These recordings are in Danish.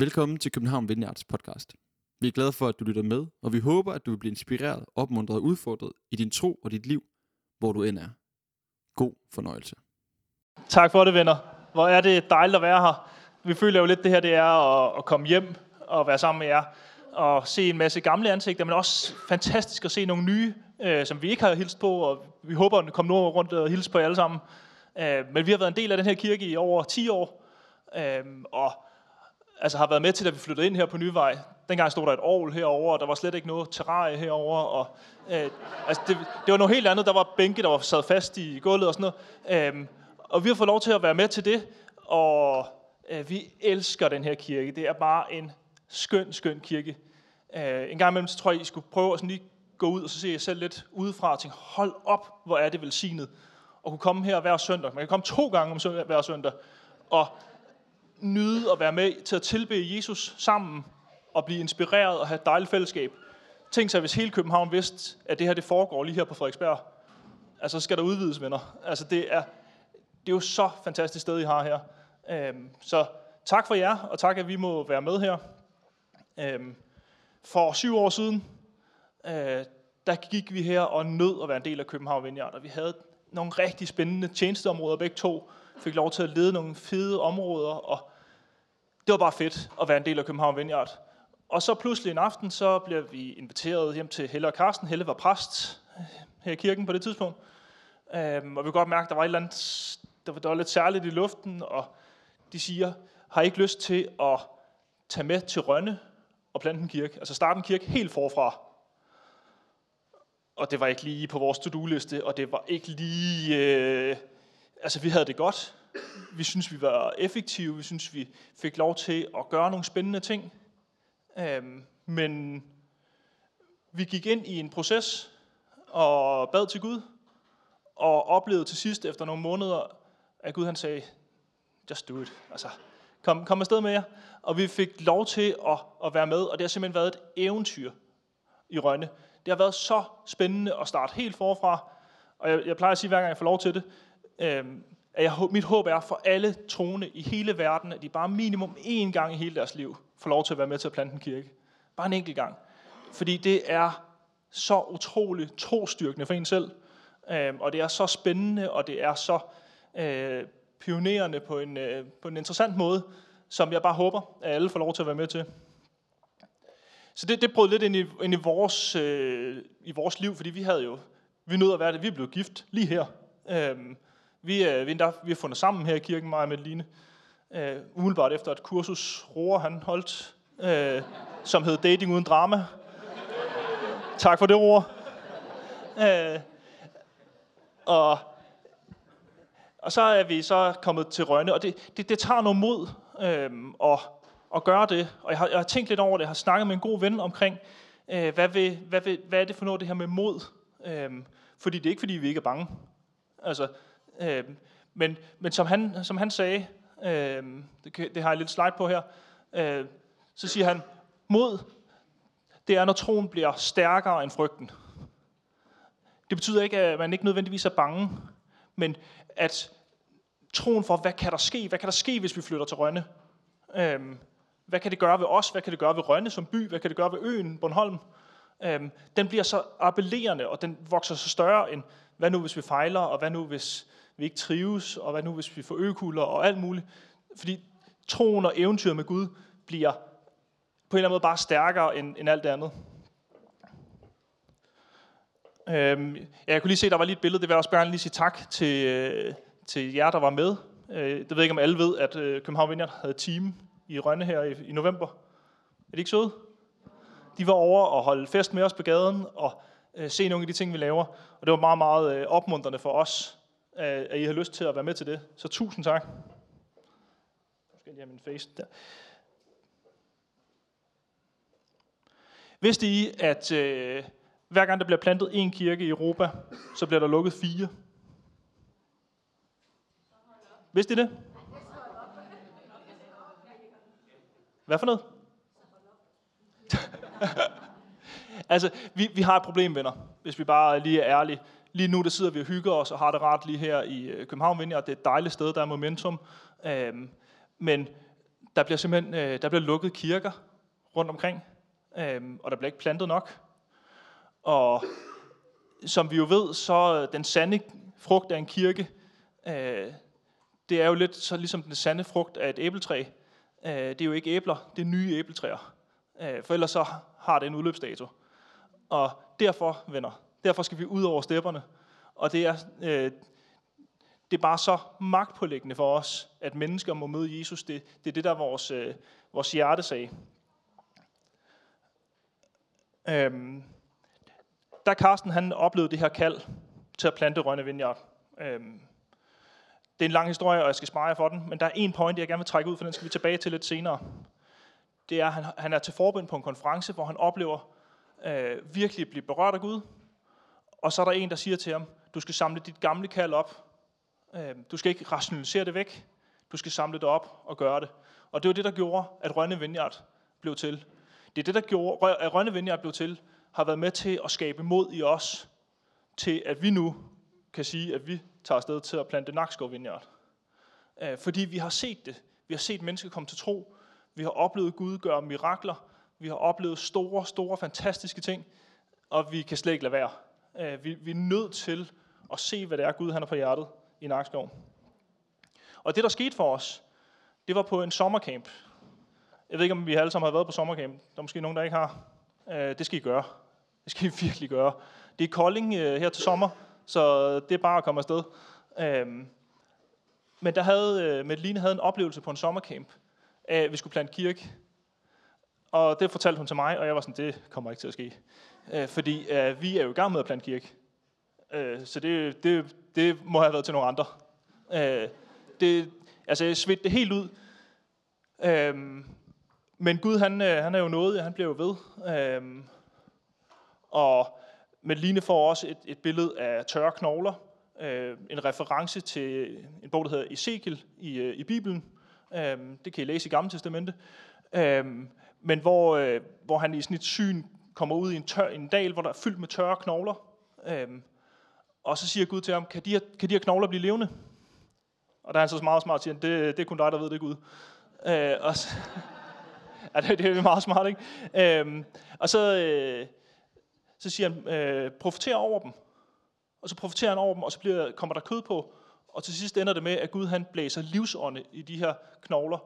Velkommen til København Vineyards podcast. Vi er glade for, at du lytter med, og vi håber, at du vil blive inspireret, opmuntret og udfordret i din tro og dit liv, hvor du end er. God fornøjelse. Tak for det, venner. Hvor er det dejligt at være her. Vi føler jo lidt, det her det er at, at komme hjem og være sammen med jer og se en masse gamle ansigter, men også fantastisk at se nogle nye, øh, som vi ikke har hilst på, og vi håber, at komme kommer nogen rundt og hilse på jer alle sammen. Øh, men vi har været en del af den her kirke i over 10 år, øh, og altså har været med til, da vi flyttede ind her på Nyvej. Dengang stod der et ovl herover, og der var slet ikke noget terrarie herover. Og, øh, altså det, det var noget helt andet. Der var bænke, der var sat fast i gulvet og sådan noget. Øhm, og vi har fået lov til at være med til det, og øh, vi elsker den her kirke. Det er bare en skøn, skøn kirke. Øh, en gang imellem, så tror jeg, I skulle prøve at sådan lige gå ud og så se jer selv lidt udefra og tænke, hold op, hvor er det velsignet. Og kunne komme her hver søndag. Man kan komme to gange om søndag, hver søndag. Og nyde at være med til at tilbede Jesus sammen og blive inspireret og have et dejligt fællesskab. Tænk sig, hvis hele København vidste, at det her det foregår lige her på Frederiksberg. Altså, så skal der udvides, venner. Altså, det er, det er jo så fantastisk sted, I har her. Øhm, så tak for jer, og tak, at vi må være med her. Øhm, for syv år siden, øh, der gik vi her og nød at være en del af København Vineyard, og vi havde nogle rigtig spændende tjenesteområder begge to, fik lov til at lede nogle fede områder, og det var bare fedt at være en del af København Vineyard. Og så pludselig en aften, så bliver vi inviteret hjem til Helle og Karsten. Helle var præst øh, her i kirken på det tidspunkt. Øhm, og vi kunne godt mærke, at der var et eller andet, der var, der var lidt særligt i luften, og de siger, har I ikke lyst til at tage med til Rønne og plante en kirke? Altså starte en kirke helt forfra. Og det var ikke lige på vores to-do-liste, og det var ikke lige... Øh, altså, vi havde det godt. Vi synes, vi var effektive. Vi synes, vi fik lov til at gøre nogle spændende ting. Øhm, men vi gik ind i en proces og bad til Gud, og oplevede til sidst efter nogle måneder, at Gud han sagde, just do it. Altså, kom, kom afsted med jer. Og vi fik lov til at, at være med, og det har simpelthen været et eventyr i Rønne. Det har været så spændende at starte helt forfra, og jeg, jeg plejer at sige, hver gang jeg får lov til det, øhm, at jeg, mit håb er for alle troende i hele verden, at de bare minimum én gang i hele deres liv får lov til at være med til at plante en kirke. Bare en enkelt gang. Fordi det er så utroligt trostyrkende for en selv, øhm, og det er så spændende, og det er så øh, pionerende på en, øh, på en interessant måde, som jeg bare håber, at alle får lov til at være med til. Så det, det brød lidt ind i, ind i, vores, øh, i vores liv, fordi vi havde jo, vi nød at være det, vi blev gift lige her. Øhm, vi, øh, vi, endda, vi har fundet sammen her i kirken, mig og Medeline, øh, umiddelbart efter et kursus, Roer han holdt, øh, som hed Dating uden drama. tak for det, Roer. Øh, og, og så er vi så kommet til Rønne, og det, det, det tager noget mod øh, at, at gøre det. Og jeg har, jeg har tænkt lidt over det, jeg har snakket med en god ven omkring, øh, hvad, vil, hvad, vil, hvad er det for noget, det her med mod? Øh, fordi det er ikke, fordi vi ikke er bange. Altså, øh, men, men som, han, som han sagde, øh, det, det har jeg lidt slide på her, øh, så siger han, mod, det er, når troen bliver stærkere end frygten. Det betyder ikke, at man ikke nødvendigvis er bange, men at troen for, hvad kan der ske? Hvad kan der ske, hvis vi flytter til Rønne? Øhm, hvad kan det gøre ved os? Hvad kan det gøre ved Rønne som by? Hvad kan det gøre ved øen Bornholm? Øhm, den bliver så appellerende, og den vokser så større end, hvad nu hvis vi fejler, og hvad nu hvis vi ikke trives, og hvad nu hvis vi får økuller og alt muligt. Fordi troen og eventyret med Gud bliver på en eller anden måde bare stærkere end, end alt det andet. Øhm, jeg kunne lige se, der var lige et billede. Det vil jeg også gerne lige sige tak til, øh, til jer, der var med. Øh, det ved jeg ikke, om alle ved, at øh, København Vineyard havde team i Rønne her i, i november. Er det ikke søde? De var over og holde fest med os på gaden og øh, se nogle af de ting, vi laver. Og det var meget, meget øh, opmuntrende for os, at I har lyst til at være med til det. Så tusind tak. Nu skal jeg lige have min face der. Vidste I, at øh, hver gang der bliver plantet en kirke i Europa, så bliver der lukket fire? Vidste I det? Hvad for noget? altså, vi, vi har et problem, venner, hvis vi bare lige er ærlige. Lige nu, der sidder vi og hygger os og har det rart lige her i øh, København, København og Det er et dejligt sted, der er momentum. Øhm, men Der bliver simpelthen øh, der bliver lukket kirker rundt omkring, øh, og der bliver ikke plantet nok. Og som vi jo ved, så den sande frugt af en kirke, øh, det er jo lidt så ligesom den sande frugt af et æbletræ. Øh, det er jo ikke æbler, det er nye æbletræer. Øh, for ellers så har det en udløbsdato. Og derfor, venner, derfor skal vi ud over stepperne. Og det er, øh, det er bare så magtpålæggende for os, at mennesker må møde Jesus. Det, det er det, der er vores, øh, vores hjertesag. Øhm, da Carsten han oplevede det her kald til at plante Rønne Vineyard. Øhm, det er en lang historie, og jeg skal spare jer for den, men der er en point, jeg gerne vil trække ud, for den skal vi tilbage til lidt senere. Det er, at han, han er til forbind på en konference, hvor han oplever øh, virkelig at blive berørt af Gud. Og så er der en, der siger til ham, du skal samle dit gamle kald op. Øhm, du skal ikke rationalisere det væk. Du skal samle det op og gøre det. Og det var det, der gjorde, at Rønne Vineyard blev til. Det er det, der gjorde, at Rønne Vineyard blev til, har været med til at skabe mod i os, til at vi nu kan sige, at vi tager afsted til at plante Nakskov Vineyard. Øh, fordi vi har set det. Vi har set mennesker komme til tro. Vi har oplevet Gud gøre mirakler. Vi har oplevet store, store, fantastiske ting. Og vi kan slet ikke lade være. Øh, vi, vi er nødt til at se, hvad det er, Gud han er på hjertet i Nakskov. Og det, der skete for os, det var på en sommercamp. Jeg ved ikke, om vi alle sammen har været på sommercamp. Der er måske nogen, der ikke har. Øh, det skal I gøre. Det skal I virkelig gøre. Det er Kolding øh, her til sommer, så det er bare at komme afsted. Øhm, men der havde, øh, Madeline havde en oplevelse på en sommercamp, af at vi skulle plante kirke. Og det fortalte hun til mig, og jeg var sådan, det kommer ikke til at ske. Øh, fordi øh, vi er jo i gang med at plante kirke. Øh, så det, det, det må have været til nogle andre. Øh, det, altså, jeg svedte det helt ud. Øh, men Gud, han, øh, han er jo noget, han bliver jo ved. Øh, og Madeline får også et, et billede af tørre knogler, øh, en reference til en bog, der hedder Ezekiel i, øh, i Bibelen. Øh, det kan I læse i Gamle Testamente. Øh, men hvor, øh, hvor han i sådan et syn kommer ud i en, tør, en dal, hvor der er fyldt med tørre knogler. Øhm, og så siger Gud til ham, kan de, her, kan de her knogler blive levende? Og der er han så meget smart, siger han, det, det er kun dig, der ved det, Gud. Øh, og så, ja, det, det er meget smart, ikke? Øhm, og så, øh, så siger han, øh, profeter over dem. Og så profeterer han over dem, og så bliver, kommer der kød på. Og til sidst ender det med, at Gud han blæser livsånde i de her knogler.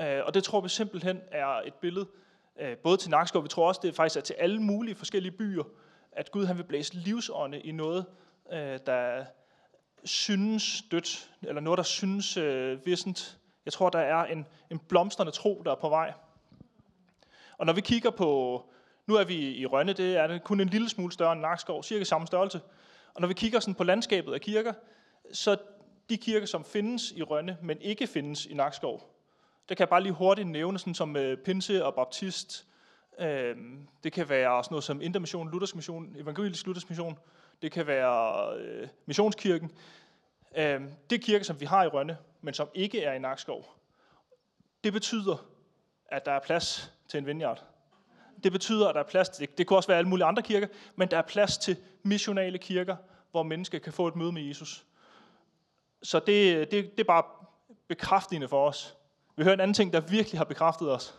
Øh, og det tror vi simpelthen er et billede, Øh, både til Nakskov, vi tror også, det faktisk er til alle mulige forskellige byer, at Gud han vil blæse livsånde i noget, øh, der synes dødt, eller noget, der synes øh, vissent. Jeg tror, der er en, en blomstrende tro, der er på vej. Og når vi kigger på nu er vi i Rønne, det er kun en lille smule større end Nakskov, cirka samme størrelse. Og når vi kigger sådan på landskabet af kirker, så de kirker, som findes i Rønne, men ikke findes i Nakskov, der kan jeg bare lige hurtigt nævne, sådan som øh, Pinse og Baptist. Øh, det kan være sådan noget som Intermission, Luthersk Mission, Evangelisk Luthersk Mission. Det kan være øh, Missionskirken. Øh, det er kirker, som vi har i Rønne, men som ikke er i Nakskov. Det betyder, at der er plads til en vineyard det betyder, at der er plads til, det kunne også være alle mulige andre kirker, men der er plads til missionale kirker, hvor mennesker kan få et møde med Jesus. Så det, øh, det, det er bare bekræftende for os. Vi hører en anden ting, der virkelig har bekræftet os.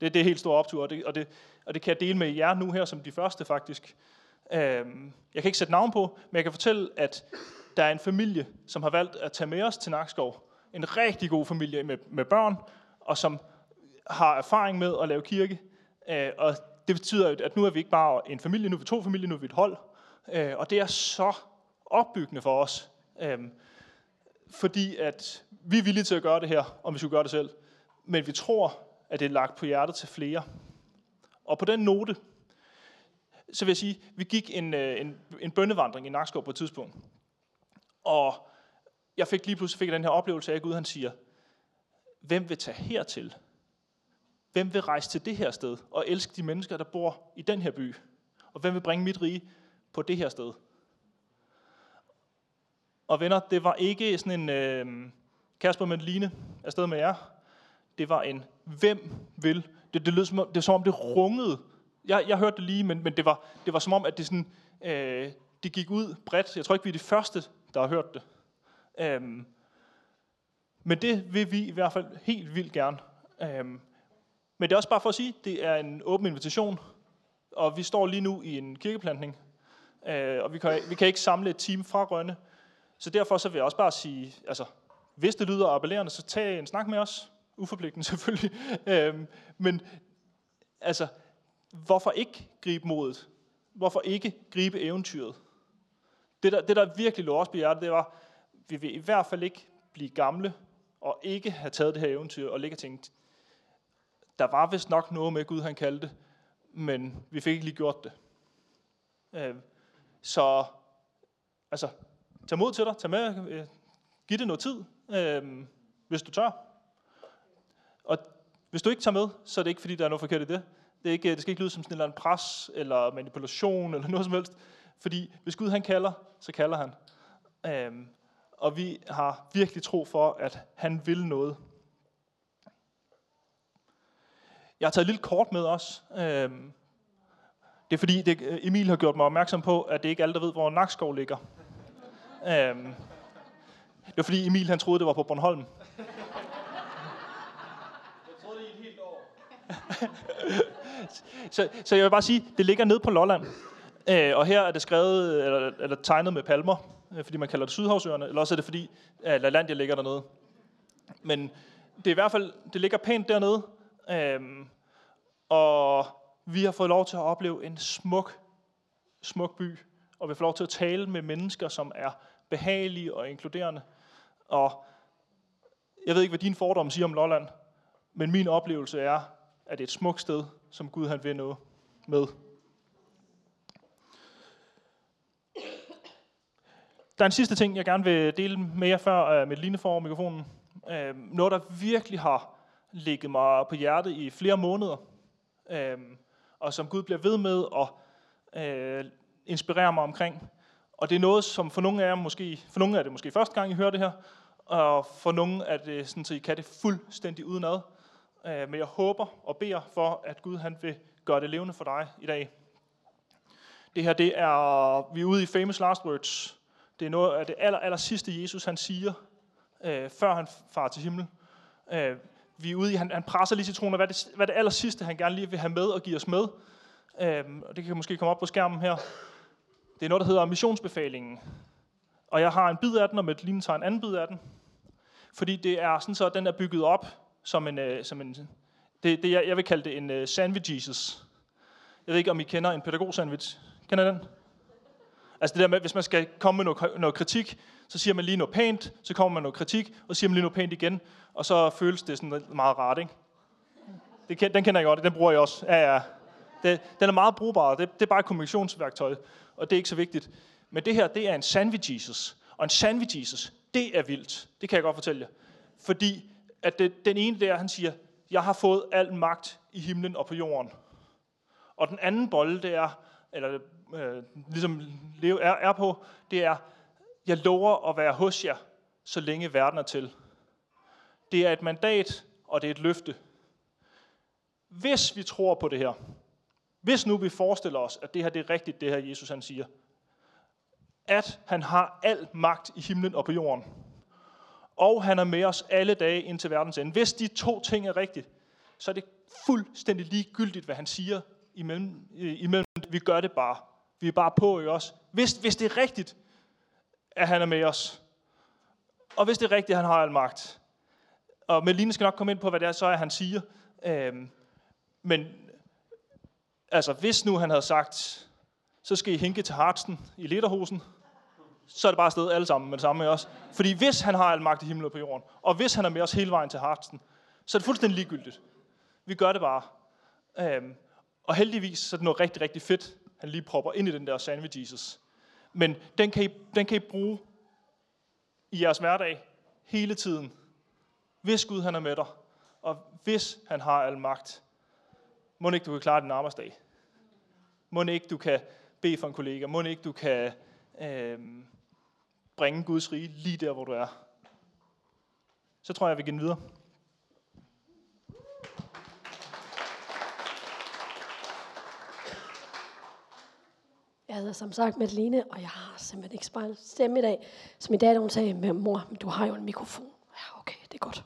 Det, det er helt store optur, og det, og, det, og det kan jeg dele med jer nu her som de første faktisk. Øhm, jeg kan ikke sætte navn på, men jeg kan fortælle, at der er en familie, som har valgt at tage med os til Nakskov. En rigtig god familie med, med børn, og som har erfaring med at lave kirke. Øh, og det betyder, at nu er vi ikke bare en familie, nu er vi to familier, nu er vi et hold. Øh, og det er så opbyggende for os. Øh, fordi at vi er villige til at gøre det her, om vi skulle gøre det selv. Men vi tror, at det er lagt på hjertet til flere. Og på den note, så vil jeg sige, vi gik en, øh, en, en bønnevandring i Nakskov på et tidspunkt. Og jeg fik lige pludselig fik den her oplevelse af, at Gud han siger, hvem vil tage hertil? Hvem vil rejse til det her sted og elske de mennesker, der bor i den her by? Og hvem vil bringe mit rige på det her sted? Og venner, det var ikke sådan en øh, Kasper med Line afsted med jer. Det var en, hvem vil? Det, det lød som om, det, som om det rungede. Jeg, jeg hørte det lige, men, men det, var, det var som om, at det, sådan, øh, det gik ud bredt. Jeg tror ikke, vi er de første, der har hørt det. Øhm, men det vil vi i hvert fald helt vildt gerne Øhm, men det er også bare for at sige, det er en åben invitation, og vi står lige nu i en kirkeplantning, øh, og vi kan, vi kan ikke samle et team fra Rønne, så derfor så vil jeg også bare sige, altså, hvis det lyder appellerende, så tag en snak med os, uforpligtende selvfølgelig, øhm, men altså, hvorfor ikke gribe modet? Hvorfor ikke gribe eventyret? Det der, det, der virkelig lå os på hjertet, det var, vi vil i hvert fald ikke blive gamle, og ikke have taget det her eventyr, og ligge og tænkt, der var vist nok noget med Gud, han kaldte, men vi fik ikke lige gjort det. Øh, så, altså, tag mod til dig, tag med, øh, giv det noget tid, øh, hvis du tør. Og hvis du ikke tager med, så er det ikke, fordi der er noget forkert i det. Det, er ikke, øh, det skal ikke lyde som sådan en eller anden pres, eller manipulation, eller noget som helst. Fordi hvis Gud han kalder, så kalder han. Øhm, og vi har virkelig tro for, at han vil noget. Jeg har taget et lille kort med os. Øhm, det er fordi, det, øh, Emil har gjort mig opmærksom på, at det ikke er alle, der ved, hvor Nakskov ligger. Øhm, det var fordi Emil han troede, det var på Bornholm. så, så jeg vil bare sige, det ligger ned på Lolland. Øh, og her er det skrevet, eller, eller tegnet med palmer, øh, fordi man kalder det Sydhavsøerne, eller også er det fordi, at LaLandia ligger dernede. Men det er i hvert fald, det ligger pænt dernede, øh, og vi har fået lov til at opleve en smuk, smuk by, og vi får lov til at tale med mennesker, som er behagelige og inkluderende. Og jeg ved ikke, hvad din fordom siger om Lolland, men min oplevelse er, at det er et smukt sted, som Gud han vil noget med. Der er en sidste ting, jeg gerne vil dele med jer, før øh, uh, Medeline for mikrofonen. Uh, noget, der virkelig har ligget mig på hjertet i flere måneder, uh, og som Gud bliver ved med at uh, inspirere mig omkring. Og det er noget, som for nogle af jer måske, for nogle er det måske første gang, I hører det her, og for nogle er det sådan, så I kan det fuldstændig udenad. Øh, men jeg håber og beder for, at Gud han vil gøre det levende for dig i dag. Det her, det er, vi er ude i famous last words. Det er noget af det aller, aller sidste, Jesus han siger, øh, før han far til himmel. Øh, vi er ude i, han, han presser lige citroner, hvad det, hvad det aller sidste, han gerne lige vil have med og give os med. Øh, og det kan måske komme op på skærmen her. Det er noget, der hedder missionsbefalingen. Og jeg har en bid af den, og med et tager en anden bid af den. Fordi det er sådan så, at den er bygget op som en, øh, som en det, det jeg, jeg vil kalde det en øh, sandwich Jesus. Jeg ved ikke, om I kender en pædagog-sandwich. Kender I den? Altså det der med, hvis man skal komme med noget, noget kritik, så siger man lige noget pænt, så kommer man noget kritik, og så siger man lige noget pænt igen, og så føles det sådan meget rart, ikke? Det, den kender jeg godt, den bruger jeg også. Ja, ja. Det, den er meget brugbar, det, det er bare et kommunikationsværktøj, og det er ikke så vigtigt. Men det her, det er en sandwich Jesus. Og en sandwich Jesus, det er vildt. Det kan jeg godt fortælle jer. Fordi at det, den ene der, han siger, jeg har fået al magt i himlen og på jorden. Og den anden bolle, det er, eller øh, ligesom leve er, er på, det er, jeg lover at være hos jer, så længe verden er til. Det er et mandat, og det er et løfte. Hvis vi tror på det her, hvis nu vi forestiller os, at det her det er rigtigt, det her Jesus han siger, at han har al magt i himlen og på jorden, og han er med os alle dage indtil verdens ende. Hvis de to ting er rigtigt, så er det fuldstændig ligegyldigt, hvad han siger imellem. imellem. Vi gør det bare. Vi er bare på i os. Hvis, hvis det er rigtigt, at han er med os, og hvis det er rigtigt, at han har al magt, og Meline skal nok komme ind på, hvad det er, så er, han siger. Øhm, men altså, hvis nu han havde sagt, så skal I hinke til harsten i lederhosen, så er det bare afsted alle sammen med det samme med os. Fordi hvis han har al magt i himlen og på jorden, og hvis han er med os hele vejen til harsten, så er det fuldstændig ligegyldigt. Vi gør det bare. Øhm, og heldigvis så er det noget rigtig, rigtig fedt, han lige propper ind i den der sandwich Jesus. Men den kan, I, den kan I bruge i jeres hverdag hele tiden. Hvis Gud han er med dig, og hvis han har al magt, må ikke du kan klare din arbejdsdag. Må ikke du kan bede for en kollega. Må ikke du kan øh, bringe Guds rige lige der, hvor du er. Så tror jeg, vi kan videre. Jeg hedder som sagt Madeline, og jeg har simpelthen ikke spejlet stemme i dag. Som i dag, da hun sagde, med mor, du har jo en mikrofon. Ja, okay, det er godt.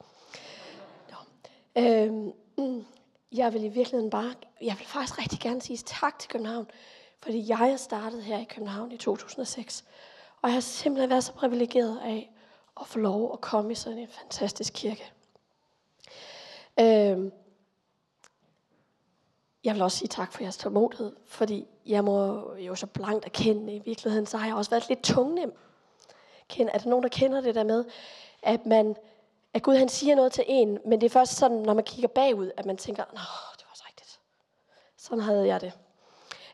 Nå. Øhm, mm jeg vil i virkeligheden bare, jeg vil faktisk rigtig gerne sige tak til København, fordi jeg er startet her i København i 2006. Og jeg har simpelthen været så privilegeret af at få lov at komme i sådan en fantastisk kirke. Øhm, jeg vil også sige tak for jeres tålmodighed, fordi jeg må jo så blankt erkende, i virkeligheden, så har jeg også været lidt tungnem. Er der nogen, der kender det der med, at man at Gud han siger noget til en, men det er først sådan, når man kigger bagud, at man tænker, nå, det var så rigtigt. Sådan havde jeg det.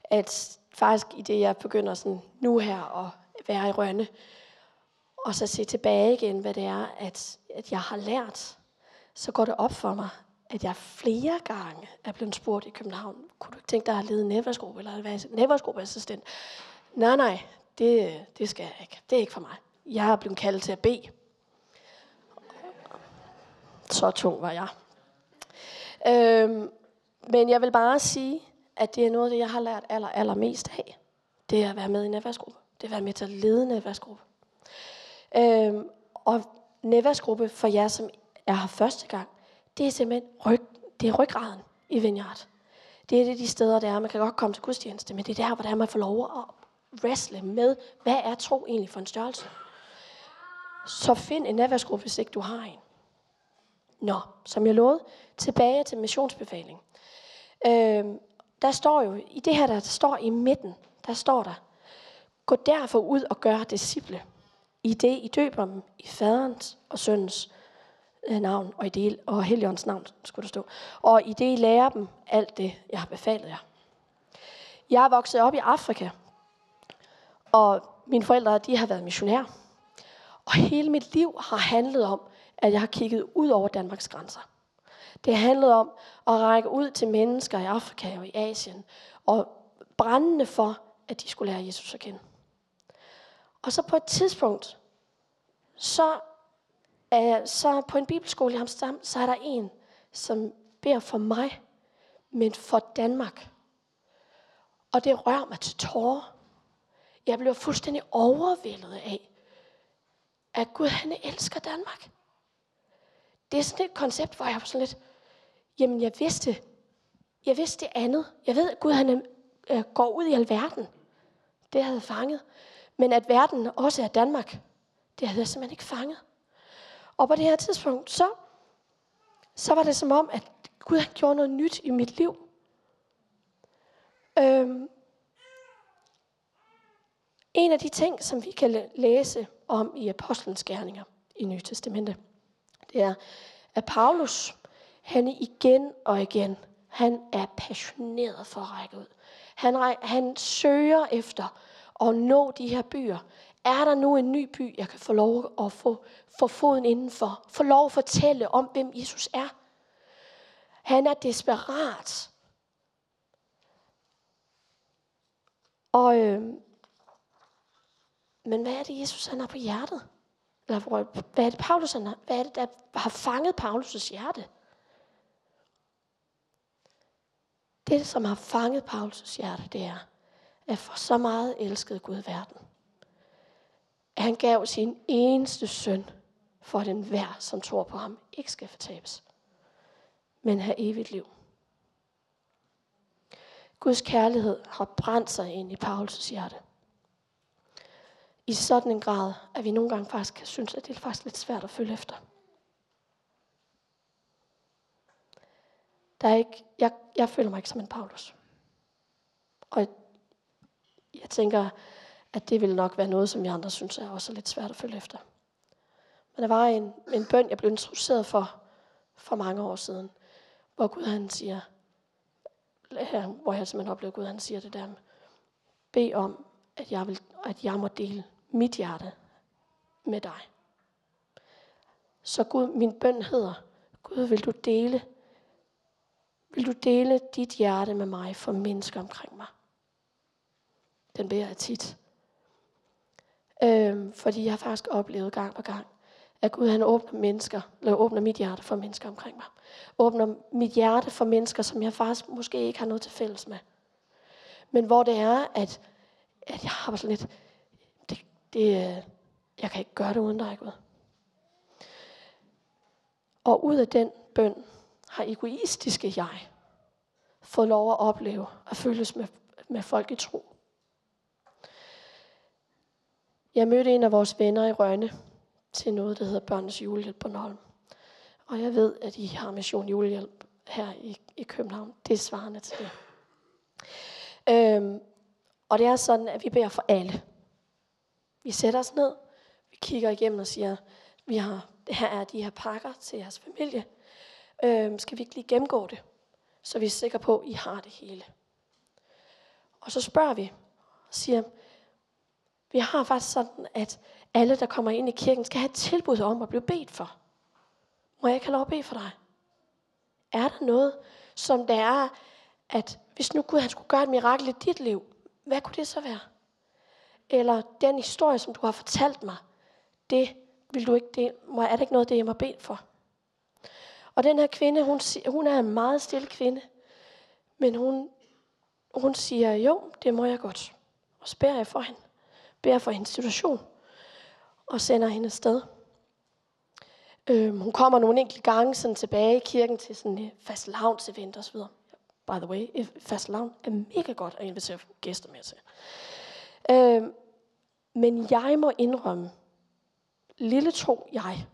At faktisk i det, jeg begynder sådan nu her at være i rønne, og så se tilbage igen, hvad det er, at, at jeg har lært, så går det op for mig, at jeg flere gange er blevet spurgt i København, kunne du ikke tænke dig at lede netværksgruppe, eller være netværksgruppeassistent? Nej, nej, det, det skal jeg ikke. Det er ikke for mig. Jeg er blevet kaldt til at bede. Så tung var jeg. Øhm, men jeg vil bare sige, at det er noget af det, jeg har lært aller, allermest af. Det er at være med i netværksgruppe. Det er at være med til at lede netværksgruppe. Øhm, og netværksgruppe for jer, som er her første gang, det er simpelthen ryg, det er ryggraden i Vineyard. Det er det de steder, der er. Man kan godt komme til gudstjeneste, men det er der, hvor der man får lov at wrestle med, hvad er tro egentlig for en størrelse. Så find en netværksgruppe, hvis ikke du har en. Nå, som jeg lovede, tilbage til missionsbefaling. Øh, der står jo, i det her, der står i midten, der står der, gå derfor ud og gør disciple. I det, I døber dem i faderens og søndens øh, navn, og i det, og Helligåndens navn, skulle der stå. Og i det, I lærer dem alt det, jeg har befalet jer. Jeg er vokset op i Afrika, og mine forældre, de har været missionærer. Og hele mit liv har handlet om at jeg har kigget ud over Danmarks grænser. Det handlede om at række ud til mennesker i Afrika og i Asien, og brændende for, at de skulle lære Jesus at kende. Og så på et tidspunkt, så, er, så på en bibelskole i Amsterdam, så er der en, som beder for mig, men for Danmark. Og det rører mig til tårer. Jeg bliver fuldstændig overvældet af, at Gud han elsker Danmark. Det er sådan et koncept, hvor jeg var sådan lidt, jamen jeg vidste, jeg vidste det andet. Jeg ved, at Gud han øh, går ud i alverden. Det havde jeg fanget. Men at verden også er Danmark, det havde jeg simpelthen ikke fanget. Og på det her tidspunkt, så, så var det som om, at Gud han gjorde noget nyt i mit liv. Øhm, en af de ting, som vi kan læse om i Apostlenes Gerninger i Nye Testamente, det er, at Paulus, han igen og igen, han er passioneret for at række ud. Han, han søger efter at nå de her byer. Er der nu en ny by, jeg kan få lov at få, få foden indenfor? Få lov at fortælle om, hvem Jesus er? Han er desperat. Og, øh, men hvad er det, Jesus han har på hjertet? Eller hvad er det, Paulus, hvad er det, der har fanget Paulus' hjerte? Det, som har fanget Paulus' hjerte, det er, at for så meget elskede Gud verden, at han gav sin eneste søn, for at den hver, som tror på ham, ikke skal fortabes, men have evigt liv. Guds kærlighed har brændt sig ind i Paulus' hjerte i sådan en grad, at vi nogle gange faktisk synes, at det er faktisk lidt svært at følge efter. Der er ikke, jeg, jeg føler mig ikke som en Paulus. Og jeg tænker, at det vil nok være noget, som jeg andre synes er også lidt svært at følge efter. Men der var en, en bøn, jeg blev introduceret for, for mange år siden, hvor Gud han siger, her, hvor jeg simpelthen oplevede Gud, han siger det der, bed om, at jeg, vil, at jeg må dele mit hjerte med dig. Så Gud, min bøn hedder, Gud, vil du dele, vil du dele dit hjerte med mig for mennesker omkring mig? Den beder jeg tit. Øhm, fordi jeg har faktisk oplevet gang på gang, at Gud han åbner mennesker, eller åbner mit hjerte for mennesker omkring mig. Åbner mit hjerte for mennesker, som jeg faktisk måske ikke har noget til fælles med. Men hvor det er, at, at jeg har sådan lidt, det, øh, jeg kan ikke gøre det uden dig, Gud. Og ud af den bøn har egoistiske jeg fået lov at opleve at føles med, med folk i tro. Jeg mødte en af vores venner i Rønne til noget, der hedder Børnenes Julehjælp på Nolm. Og jeg ved, at I har mission julehjælp her i, i København. Det er svarende til det. Øhm, og det er sådan, at vi beder for alle. Vi sætter os ned, vi kigger igennem og siger, vi har, det her er de her pakker til jeres familie. Øhm, skal vi ikke lige gennemgå det, så vi er sikre på, at I har det hele. Og så spørger vi og siger, vi har faktisk sådan, at alle, der kommer ind i kirken, skal have et tilbud om at blive bedt for. Må jeg ikke have lov at bede for dig? Er der noget, som der er, at hvis nu Gud han skulle gøre et mirakel i dit liv, hvad kunne det så være? Eller den historie, som du har fortalt mig, det vil du ikke dele. Er det ikke noget, det jeg må bede for? Og den her kvinde, hun, hun er en meget stille kvinde. Men hun, hun siger, jo, det må jeg godt. Og så beder jeg for hende. Beder for hendes situation. Og sender hende afsted. Øhm, hun kommer nogle enkelte gange sådan tilbage i kirken til sådan et fast event og så videre. By the way, øh, fast er mega godt at invitere gæster med til. Øhm, men jeg må indrømme, lille tro jeg,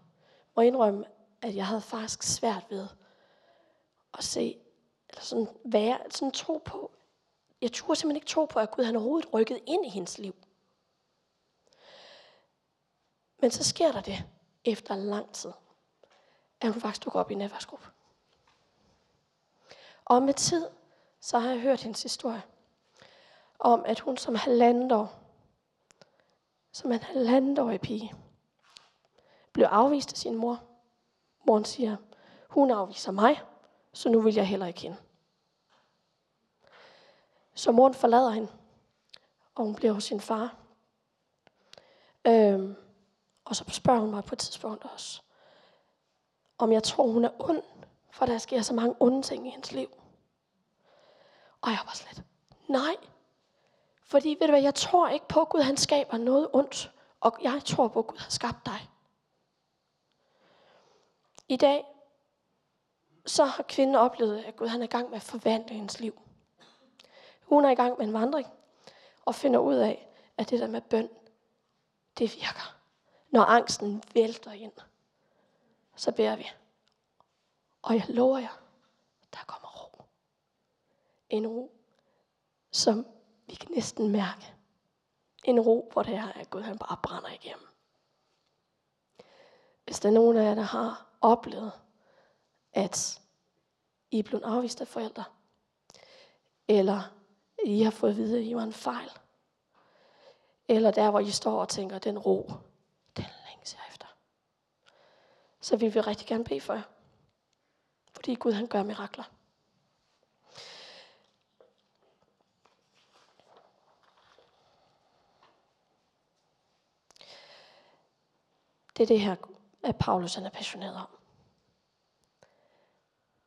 må indrømme, at jeg havde faktisk svært ved at se, eller sådan være, sådan tro på. Jeg turde simpelthen ikke tro på, at Gud han overhovedet rykket ind i hendes liv. Men så sker der det, efter lang tid, at hun faktisk dukker op i en netværksgruppe. Og med tid, så har jeg hørt hendes historie om, at hun som halvandet år, som en halvandetårig pige, blev afvist af sin mor. Moren siger, hun afviser mig, så nu vil jeg heller ikke hende. Så moren forlader hende, og hun bliver hos sin far. Øhm, og så spørger hun mig på et tidspunkt også, om jeg tror, hun er ond, for der sker så mange onde ting i hendes liv. Og jeg var slet, nej. Fordi, ved du hvad, jeg tror ikke på, at Gud han skaber noget ondt. Og jeg tror på, at Gud har skabt dig. I dag, så har kvinden oplevet, at Gud han er i gang med at forvandle hendes liv. Hun er i gang med en vandring, og finder ud af, at det der med bøn, det virker. Når angsten vælter ind, så beder vi. Og jeg lover jer, der kommer ro. En ro, som vi kan næsten mærke. En ro, hvor det er, at Gud han bare brænder igennem. Hvis der er nogen af jer, der har oplevet, at I er blevet afvist af forældre, eller I har fået at vide, at I var en fejl, eller der, hvor I står og tænker, den ro, den længes jeg efter, så vi vil rigtig gerne bede for jer. Fordi Gud han gør mirakler. Det er det her, at Paulus han er passioneret om.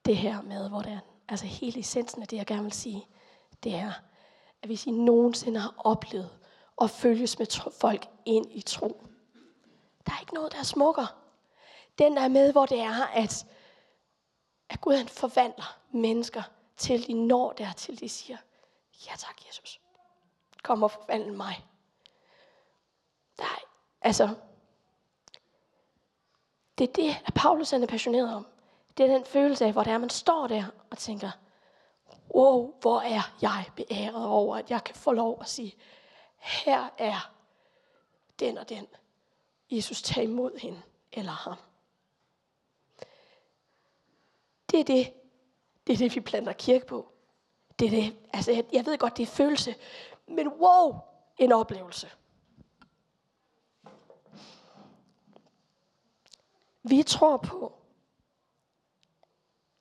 Det her med, hvor det er, altså hele essensen af det, jeg gerne vil sige, det er, at hvis I nogensinde har oplevet at følges med folk ind i tro, der er ikke noget, der er smukkere. Den der med, hvor det er, at, at Gud han forvandler mennesker til de når der til de siger, ja tak Jesus, kom og forvandle mig. Der er, altså, det er det, at Paulus er passioneret om. Det er den følelse af, hvor det er, man står der og tænker, wow, hvor er jeg beæret over, at jeg kan få lov at sige, her er den og den. Jesus, tag imod hende eller ham. Det er det, det er det, vi planter kirke på. Det er det. Altså, jeg, jeg ved godt, det er følelse, men wow, en oplevelse. Vi tror på,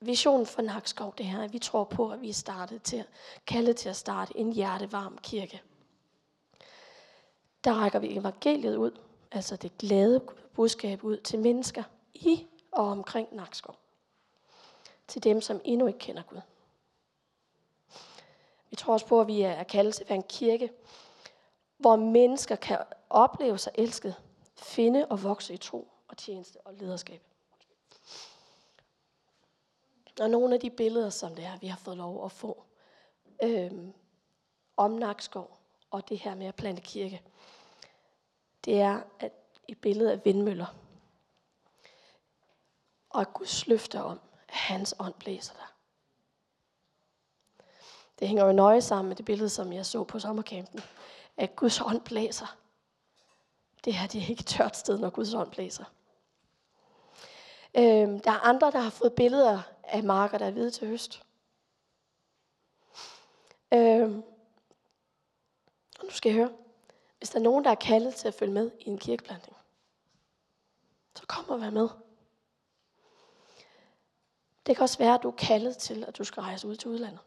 visionen for Nakskov, det her, at vi tror på, at vi er startet til, kaldet til at starte en hjertevarm kirke. Der rækker vi evangeliet ud, altså det glade budskab ud til mennesker i og omkring Nakskov. Til dem, som endnu ikke kender Gud. Vi tror også på, at vi er kaldet til at være en kirke, hvor mennesker kan opleve sig elsket, finde og vokse i tro og tjeneste og lederskab. Og nogle af de billeder, som det er, vi har fået lov at få øhm, om Nakskov og det her med at plante kirke, det er at et billede af vindmøller. Og Guds løfter om, at hans ånd blæser der. Det hænger jo nøje sammen med det billede, som jeg så på sommerkampen, At Guds ånd blæser. Det her det er ikke et tørt sted, når Guds ånd blæser. Øhm, der er andre, der har fået billeder af marker, der er hvide til høst. Øhm, og nu skal jeg høre. Hvis der er nogen, der er kaldet til at følge med i en kirkeplantning, så kom og vær med. Det kan også være, at du er kaldet til, at du skal rejse ud til udlandet.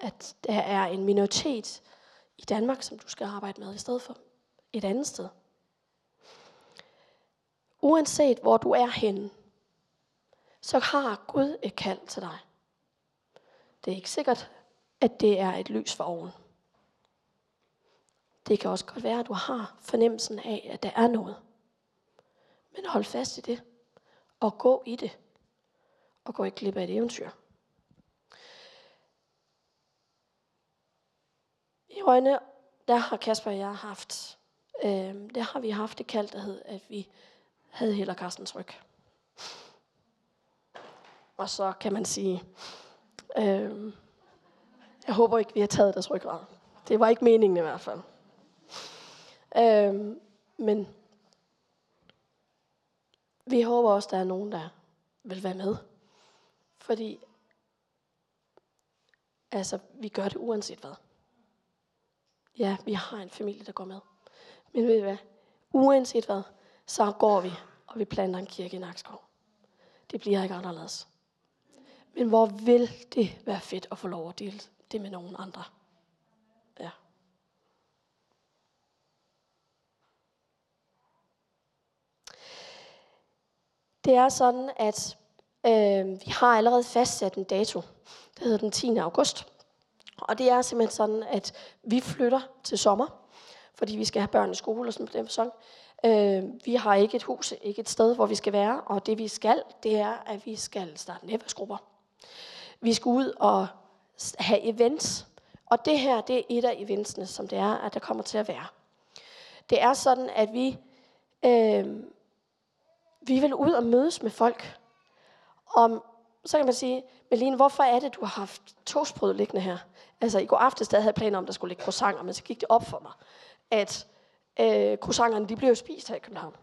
At der er en minoritet i Danmark, som du skal arbejde med i stedet for et andet sted. Uanset hvor du er henne, så har Gud et kald til dig. Det er ikke sikkert, at det er et lys for oven. Det kan også godt være, at du har fornemmelsen af, at der er noget. Men hold fast i det, og gå i det, og gå ikke glip af et eventyr. I Rønne, der har Kasper og jeg haft, øh, der har vi haft det kald, der hed, at vi havde Heller Carstens ryg. Og så kan man sige, øh, jeg håber ikke, vi har taget deres ryggrad. Det var ikke meningen i hvert fald. Øh, men vi håber også, der er nogen, der vil være med. Fordi altså, vi gør det uanset hvad. Ja, vi har en familie, der går med. Men ved I hvad? Uanset hvad, så går vi, og vi planter en kirke i Nakskov. Det bliver ikke anderledes. Men hvor vil det være fedt at få lov at dele det med nogen andre. Ja. Det er sådan, at øh, vi har allerede fastsat en dato. Det hedder den 10. august. Og det er simpelthen sådan, at vi flytter til sommer, fordi vi skal have børn i skole og sådan på den fasong. Øh, vi har ikke et hus, ikke et sted, hvor vi skal være, og det vi skal, det er, at vi skal starte netværksgrupper. Vi skal ud og have events, og det her, det er et af eventsene, som det er, at der kommer til at være. Det er sådan, at vi, øh, vi vil ud og mødes med folk. Om, så kan man sige, Meline, hvorfor er det, du har haft toastbrød liggende her? Altså, i går aftes, der havde jeg planer om, der skulle ligge croissanter, men så gik det op for mig, at øh, croissanterne, de bliver jo spist her i København.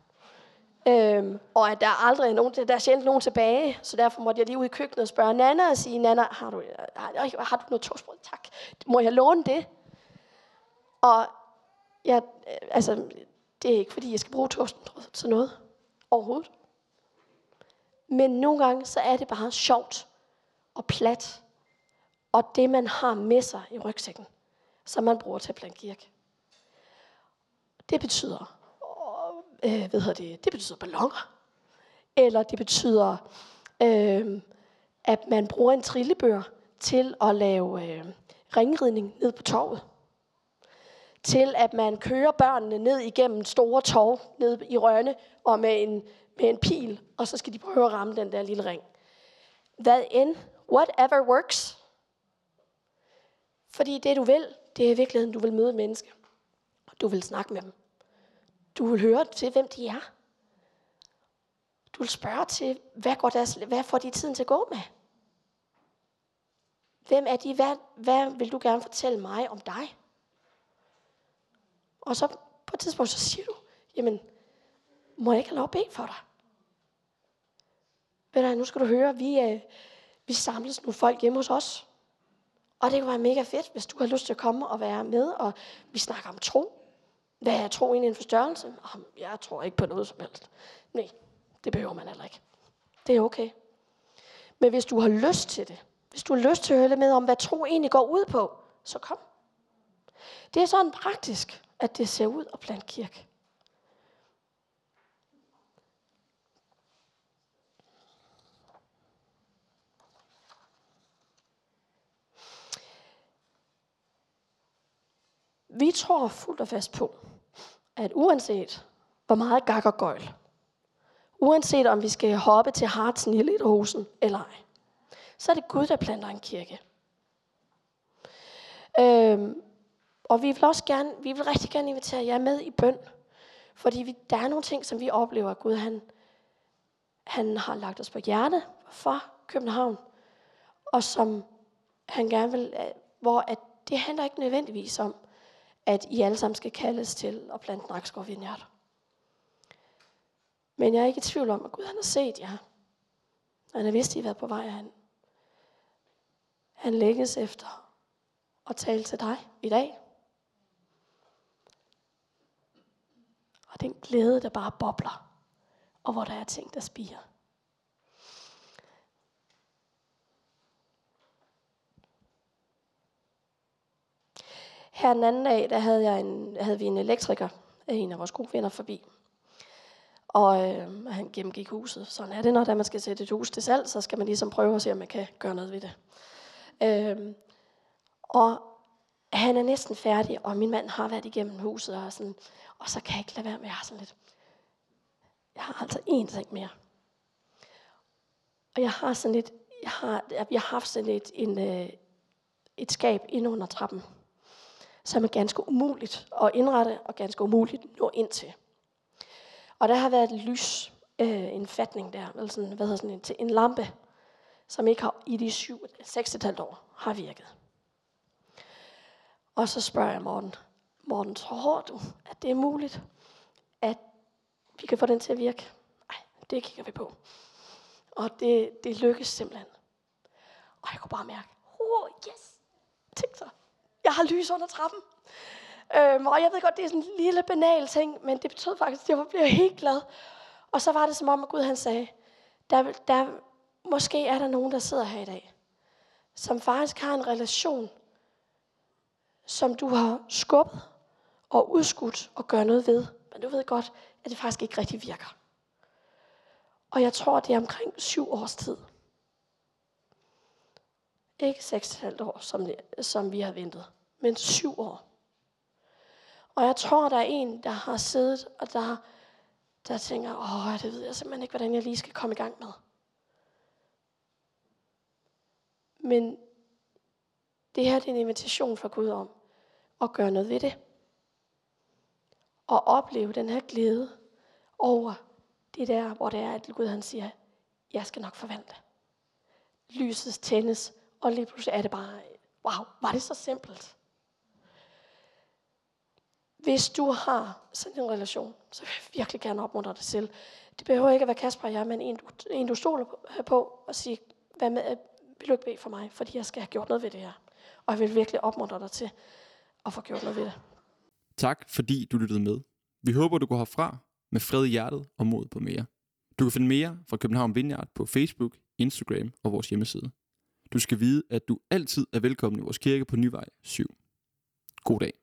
Øhm, og at der aldrig er nogen, der er sjældent nogen tilbage, så derfor måtte jeg lige ud i køkkenet og spørge Nana og sige, Nana, har du, har, har du noget toastbrød? Tak. Må jeg låne det? Og jeg, øh, altså, det er ikke fordi, jeg skal bruge toastbrød til noget overhovedet. Men nogle gange, så er det bare sjovt og plat. Og det, man har med sig i rygsækken, som man bruger til at kirke. Det betyder øh, hvad hedder det, det betyder ballonger. Eller det betyder, øh, at man bruger en trillebør til at lave øh, ringridning ned på torvet. Til at man kører børnene ned igennem store torv ned i Rønne og med en, med en pil, og så skal de prøve at ramme den der lille ring. Hvad end, whatever works. Fordi det du vil, det er i virkeligheden, du vil møde mennesker. Og du vil snakke med dem. Du vil høre til, hvem de er. Du vil spørge til, hvad, går deres, hvad får de tiden til at gå med? Hvem er de? Hvad, hvad vil du gerne fortælle mig om dig? Og så på et tidspunkt, så siger du, jamen, må jeg ikke have lov at bede for dig? Ved du, nu skal du høre, vi, øh, vi samles nogle folk hjemme hos os. Og det kunne være mega fedt, hvis du har lyst til at komme og være med, og vi snakker om tro. Hvad er tro egentlig en forstørrelse? Jeg tror ikke på noget som helst. Nej, det behøver man heller ikke. Det er okay. Men hvis du har lyst til det, hvis du har lyst til at høre lidt med om, hvad tro egentlig går ud på, så kom. Det er sådan praktisk, at det ser ud at plante kirke. Vi tror fuldt og fast på, at uanset hvor meget gak og gøjl, uanset om vi skal hoppe til Hartsen i Litterhusen eller ej, så er det Gud, der planter en kirke. Øhm, og vi vil også gerne, vi vil rigtig gerne invitere jer med i bøn. Fordi vi, der er nogle ting, som vi oplever, at Gud han, han har lagt os på hjerte for København. Og som han gerne vil, hvor at det handler ikke nødvendigvis om, at I alle sammen skal kaldes til at plante Nakskov Vineyard. Men jeg er ikke i tvivl om, at Gud han har set jer. Han har vidst, at I har været på vej hen. Han lægges efter at tale til dig i dag. Og den glæde, der bare bobler, og hvor der er ting, der spiger. Her den anden dag, der havde, jeg en, havde vi en elektriker, øh, en af vores gode venner, forbi. Og øh, han gennemgik huset. Sådan er det, når man skal sætte et hus til salg, så skal man ligesom prøve at se, om man kan gøre noget ved det. Øh, og han er næsten færdig, og min mand har været igennem huset, og, sådan, og så kan jeg ikke lade være med, at jeg har sådan lidt, jeg har altså én ting mere. Og jeg har sådan lidt, jeg har, jeg har haft sådan lidt en, øh, et skab inde under trappen, som er ganske umuligt at indrette, og ganske umuligt at nå ind til. Og der har været et lys, øh, en fatning der, eller sådan, hvad hedder sådan en, en lampe, som ikke har i de 7, 6,5 år har virket. Og så spørger jeg Morten, Morten, tror du, at det er muligt, at vi kan få den til at virke? Nej, det kigger vi på. Og det, det lykkes simpelthen. Og jeg kunne bare mærke, oh yes, tænk så, jeg har lys under trappen. Øhm, og jeg ved godt, det er sådan en lille banal ting, men det betød faktisk, at jeg blev helt glad. Og så var det som om, at Gud han sagde, der, der, måske er der nogen, der sidder her i dag, som faktisk har en relation, som du har skubbet og udskudt og gør noget ved. Men du ved godt, at det faktisk ikke rigtig virker. Og jeg tror, det er omkring syv års tid. Ikke seks og år, som, som vi har ventet, men 7 år. Og jeg tror, der er en, der har siddet, og der, der tænker, åh, det ved jeg simpelthen ikke, hvordan jeg lige skal komme i gang med. Men det her det er en invitation fra Gud om at gøre noget ved det. Og opleve den her glæde over det der, hvor det er, at Gud han siger, jeg skal nok forvandle. Lyset tændes, og lige pludselig er det bare, wow, var det så simpelt? Hvis du har sådan en relation, så vil jeg virkelig gerne opmuntre dig selv. Det behøver ikke at være Kasper og jeg, men en du, en, du stoler på øh, og sige, hvad med, øh, vil du ikke bede for mig, fordi jeg skal have gjort noget ved det her. Og jeg vil virkelig opmuntre dig til at få gjort noget ved det. Tak fordi du lyttede med. Vi håber, du går herfra med fred i hjertet og mod på mere. Du kan finde mere fra København Vineyard på Facebook, Instagram og vores hjemmeside. Du skal vide, at du altid er velkommen i vores kirke på Nyvej 7. God dag.